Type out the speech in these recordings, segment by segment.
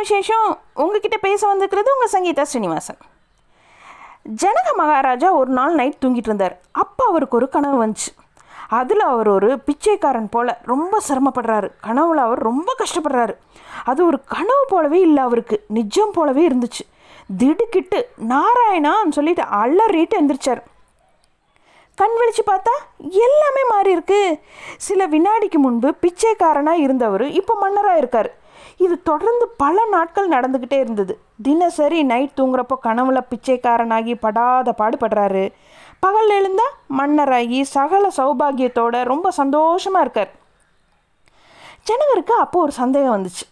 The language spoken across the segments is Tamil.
விசேஷம் உங்ககிட்ட பேச வந்திருக்கிறது உங்கள் சங்கீதா ஸ்ரீனிவாசன். ஜனக மகாராஜா ஒரு நாள் நைட் தூங்கிட்டு இருந்தார் அப்போ அவருக்கு ஒரு கனவு வந்துச்சு. அதில் அவர் ஒரு பிச்சைக்காரன் போல் ரொம்ப சிரமப்படுறாரு. கனவுல அவர் ரொம்ப கஷ்டப்படுறாரு. அது ஒரு கனவு போலவே இல்லை அவருக்கு. நிஜம் போலவே இருந்துச்சு. திடுக்கிட்டு நாராயணான்னு சொல்லிட்டு அலறிட்டு எந்திரிச்சார். கண் விழிச்சு பார்த்தா எல்லாமே மாறி இருக்கு சில வினாடிக்கு முன்பு பிச்சைக்காரனாக இருந்தவர் இப்போ மன்னராக இருக்கார். இது தொடர்ந்து பல நாட்கள் நடந்துக்கிட்டே இருந்தது. தினசரி நைட் தூங்குறப்போ கனவுல பிச்சைக்காரனாகி படாத பாடுபடுறாரு. பகல் எழுந்தா மன்னராகி சகல சௌபாகியத்தோட ரொம்ப சந்தோஷமாக இருக்கார். ஜனகருக்கு அப்போ ஒரு சந்தேகம் வந்துச்சு.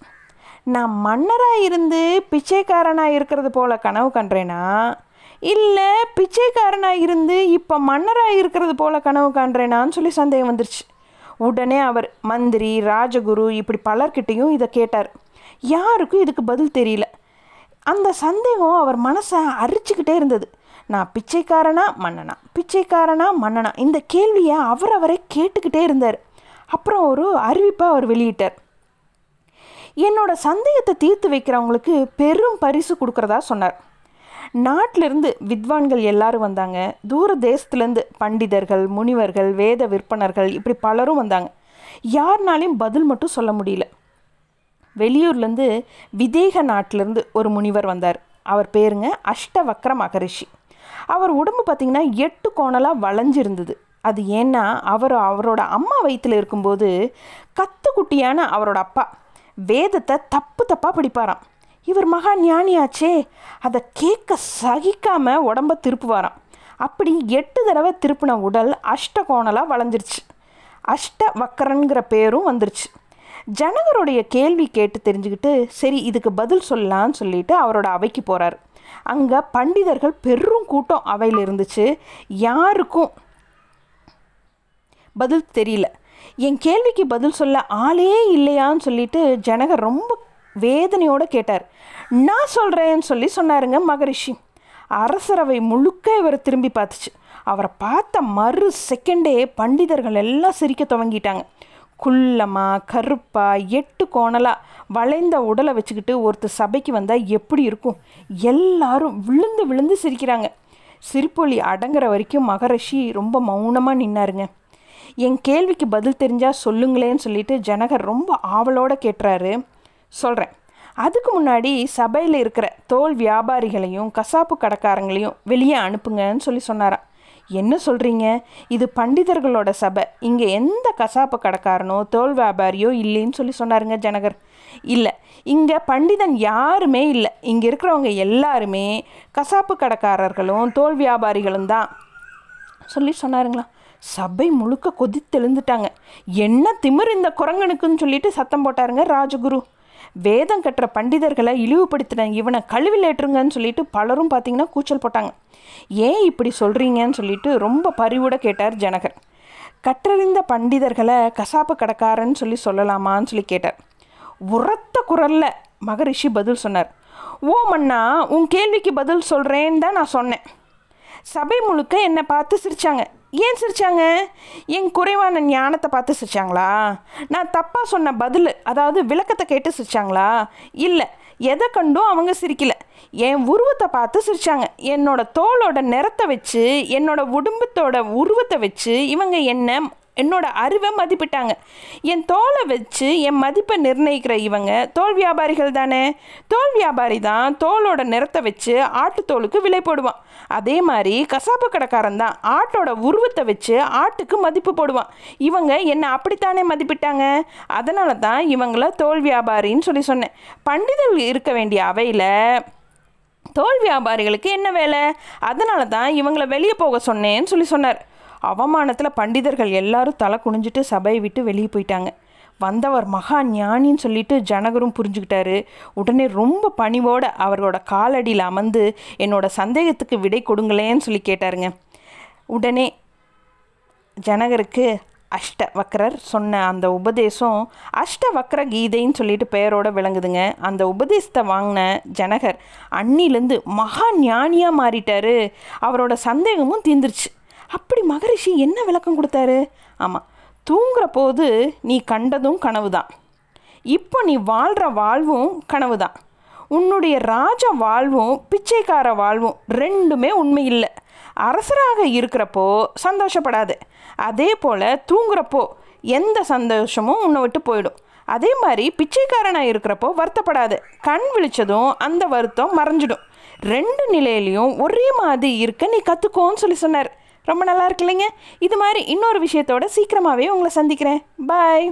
நான் மன்னராக இருந்து பிச்சைக்காரனாக இருக்கிறது போல கனவு கண்டேனா? இல்லை பிச்சைக்காரனாக இருந்து இப்போ மன்னராக இருக்கிறது போல கனவு காண்றேனான்னு சொல்லி சந்தேகம் வந்துருச்சு. உடனே அவர் மந்திரி ராஜகுரு இப்படி பலர்கிட்டையும் இதை கேட்டார். யாருக்கும் இதுக்கு பதில் தெரியல. அந்த சந்தேகம் அவர் மனசை அரிச்சுக்கிட்டே இருந்தது. நான் பிச்சைக்காரனா மன்னனா? பிச்சைக்காரனா மன்னனா? இந்த கேள்வியை அவரவரை கேட்டுக்கிட்டே இருந்தார். அப்புறம் ஒரு அறிவிப்பை அவர் வெளியிட்டார். என்னோட சந்தேகத்தை தீர்த்து வைக்கிறவங்களுக்கு பெரும் பரிசு கொடுக்குறதா சொன்னார். நாட்டிலிருந்து வித்வான்கள் எல்லாரும் வந்தாங்க. தூர தேசத்துலேருந்து பண்டிதர்கள் முனிவர்கள் வேத விற்பனர்கள் இப்படி பலரும் வந்தாங்க. யாருனாலையும் பதில் மட்டும் சொல்ல முடியல. வெளியூர்லேருந்து விதேக நாட்டிலேருந்து ஒரு முனிவர் வந்தார். அவர் பேருங்க அஷ்டவக்ர மகரிஷி. அவர் உடம்பு பார்த்திங்கன்னா எட்டு கோணலாக வளைஞ்சிருந்தது. அது ஏன்னா அவர் அவரோட அம்மா வயிற்றில் இருக்கும்போது கத்துக்குட்டியான அவரோட அப்பா. வேதத்தை தப்பு தப்பாக படிப்பாராம். இவர் மகா ஞானியாச்சே. அதை கேட்க சகிக்காம உடம்ப திருப்புவாராம். அப்படி எட்டு தடவை திருப்பின உடல் அஷ்டகோணலாக வளைஞ்சிருச்சு அஷ்ட வக்கரன்கிற பேரும் வந்துருச்சு. ஜனகருடைய கேள்வி கேட்டு தெரிஞ்சுக்கிட்டு சரி இதுக்கு பதில் சொல்லலான்னு சொல்லிட்டு அவரோட அவைக்கு போகிறார் அங்கே பண்டிதர்கள் பெரும் கூட்டம் அவையில் இருந்துச்சு. யாருக்கும் பதில் தெரியல. என் கேள்விக்கு பதில் சொல்ல ஆளே இல்லையான்னு சொல்லிட்டு ஜனகர் ரொம்ப வேதனையோடு கேட்டார். நான் சொல்கிறேன்னு சொல்லி சொன்னாருங்க மகரிஷி. அரசரவை முழுக்க இவர் திரும்பி பார்த்துச்சு. அவரை பார்த்த மறு செகண்டே பண்டிதர்கள் எல்லாம் சிரிக்க துவங்கிட்டாங்க. குள்ளமாக கருப்பாக எட்டு கோணலாக வளைந்த உடலை வச்சுக்கிட்டு ஒருத்தர் சபைக்கு வந்தால் எப்படி இருக்கும்? எல்லாரும் விழுந்து விழுந்து சிரிக்கிறாங்க. சிரிப்பொலி அடங்குற வரைக்கும் மகரிஷி ரொம்ப மௌனமாக நின்னாருங்க. என் கேள்விக்கு பதில் தெரிஞ்சால் சொல்லுங்களேன்னு சொல்லிட்டு ஜனகர் ரொம்ப ஆவலோடு கேட்டுறாரு. சொல்கிறேன் அதுக்கு முன்னாடி சபையில் இருக்கிற தோல் வியாபாரிகளையும் கசாப்பு கடைக்காரங்களையும் வெளியே அனுப்புங்கன்னு சொல்லி சொன்னாராம். என்ன சொல்கிறீங்க இது பண்டிதர்களோட சபை. இங்கே எந்த கசாப்பு கடைக்காரனோ தோல் வியாபாரியோ இல்லைன்னு சொல்லி சொன்னாருங்க ஜனகர். இல்லை இங்கே பண்டிதன் யாருமே இல்லை. இங்கே இருக்கிறவங்க எல்லாருமே கசாப்பு கடைக்காரர்களும் தோல் வியாபாரிகளும் தான் சொல்லி சொன்னாருங்களா. சபை முழுக்க கொதித்தெழுந்துட்டாங்க. என்ன திமிர் இந்த குரங்கனுக்குன்னு சொல்லிட்டு சத்தம் போட்டாருங்க ராஜகுரு. வேதம் கட்டுற பண்டிதர்களை இழிவுபடுத்தின இவனை கழுவில் ஏற்றுங்கன்னு சொல்லிட்டு பலரும் பார்த்தீங்கன்னா கூச்சல் போட்டாங்க. ஏன் இப்படி சொல்கிறீங்கன்னு சொல்லிட்டு ரொம்ப பரிவுட கேட்டார் ஜனகர். கற்றறிந்த பண்டிதர்களை கசாப்பு கடைக்காரன்னு சொல்லி சொல்லலாமான்னு சொல்லி கேட்டார். உரத்த குரலில் மகரிஷி பதில் சொன்னார். ஓ மன்னா உன் கேள்விக்கு பதில் சொல்கிறேன்னு தான் நான் சொன்னேன். சபை முழுக்க என்னை பார்த்து சிரித்தாங்க ஏன் சிரித்தாங்க என் குறைவான ஞானத்தை பார்த்து சிரிச்சாங்களா? நான் தப்பாக சொன்ன பதில் அதாவது விளக்கத்தை கேட்டு சிரிச்சாங்களா? இல்லை எதை கண்டும் அவங்க சிரிக்கல. என் உருவத்தை பார்த்து சிரிச்சாங்க. என்னோட தோளோட நிறத்தை வச்சு என்னோட உடும்பத்தோட உருவத்தை வச்சு இவங்க என்ன என்னோட அறிவை மதிப்பிட்டாங்க. என் தோலை வச்சு என் மதிப்பை நிர்ணயிக்கிற இவங்க தோல் வியாபாரிகள் தானே? தோல் வியாபாரி தான் தோலோட நிறத்தை வச்சு ஆட்டுத்தோலுக்கு விலை போடுவான். அதே மாதிரி கசாப்பு கடைக்காரன் தான் ஆட்டோட உருவத்தை வச்சு ஆட்டுக்கு மதிப்பு போடுவான். இவங்க என்னை அப்படித்தானே மதிப்பிட்டாங்க? அதனால தான் இவங்கள தோல் வியாபாரின்னு சொல்லி சொன்னேன். பண்டிதர்கள் இருக்க வேண்டிய அவையில் தோல் வியாபாரிகளுக்கு என்ன வேலை? அதனால தான் இவங்களை வெளியே போக சொன்னேன்னு சொல்லி சொன்னார். அவமானத்தில் பண்டிதர்கள் எல்லாரும் தலை குனிஞ்சிட்டு சபையை விட்டு வெளியே போயிட்டாங்க. வந்தவர் மகா ஞானின்னு சொல்லிட்டு ஜனகரும் புரிஞ்சுக்கிட்டாரு. உடனே ரொம்ப பணிவோடு அவரோட காலடியில் அமர்ந்து என்னோட சந்தேகத்துக்கு விடை கொடுங்களேன்னு சொல்லி கேட்டாருங்க. உடனே ஜனகருக்கு அஷ்டவக்ரர் சொன்ன அந்த உபதேசம் அஷ்டவக்ர கீதைன்னு சொல்லிட்டு பெயரோட விளங்குதுங்க. அந்த உபதேசத்தை வாங்கின ஜனகர் அன்னிலேருந்து மகா ஞானியாக மாறிட்டாரு. அவரோட சந்தேகமும் தீந்துருச்சு அப்படி மகரிஷி என்ன விளக்கம் கொடுத்தாரு? ஆமாம் தூங்குற போது நீ கண்டதும் கனவு தான் இப்போ நீ வாழ்கிற வாழ்வும் கனவு தான் உன்னுடைய ராஜ வாழ்வும் பிச்சைக்கார வாழ்வும் ரெண்டுமே உண்மை இல்லை அரசராக இருக்கிறப்போ சந்தோஷப்படாது. அதே போல் தூங்குறப்போ எந்த சந்தோஷமும் உன்னை விட்டு போயிடும். அதே மாதிரி பிச்சைக்காரனாக இருக்கிறப்போ வருத்தப்படாது. கண் விழிச்சதும் அந்த வருத்தம் மறைஞ்சிடும். ரெண்டு நிலையிலையும் ஒரே மாதிரி இருக்க நீ கற்றுக்கோன்னு சொல்லி சொன்னார். ரொம்ப நல்லா இருக்கு இல்லைங்க. இது மாதிரி இன்னொரு விஷயத்தோட சீக்கிரமாகவே உங்களை சந்திக்கிறேன். பாய்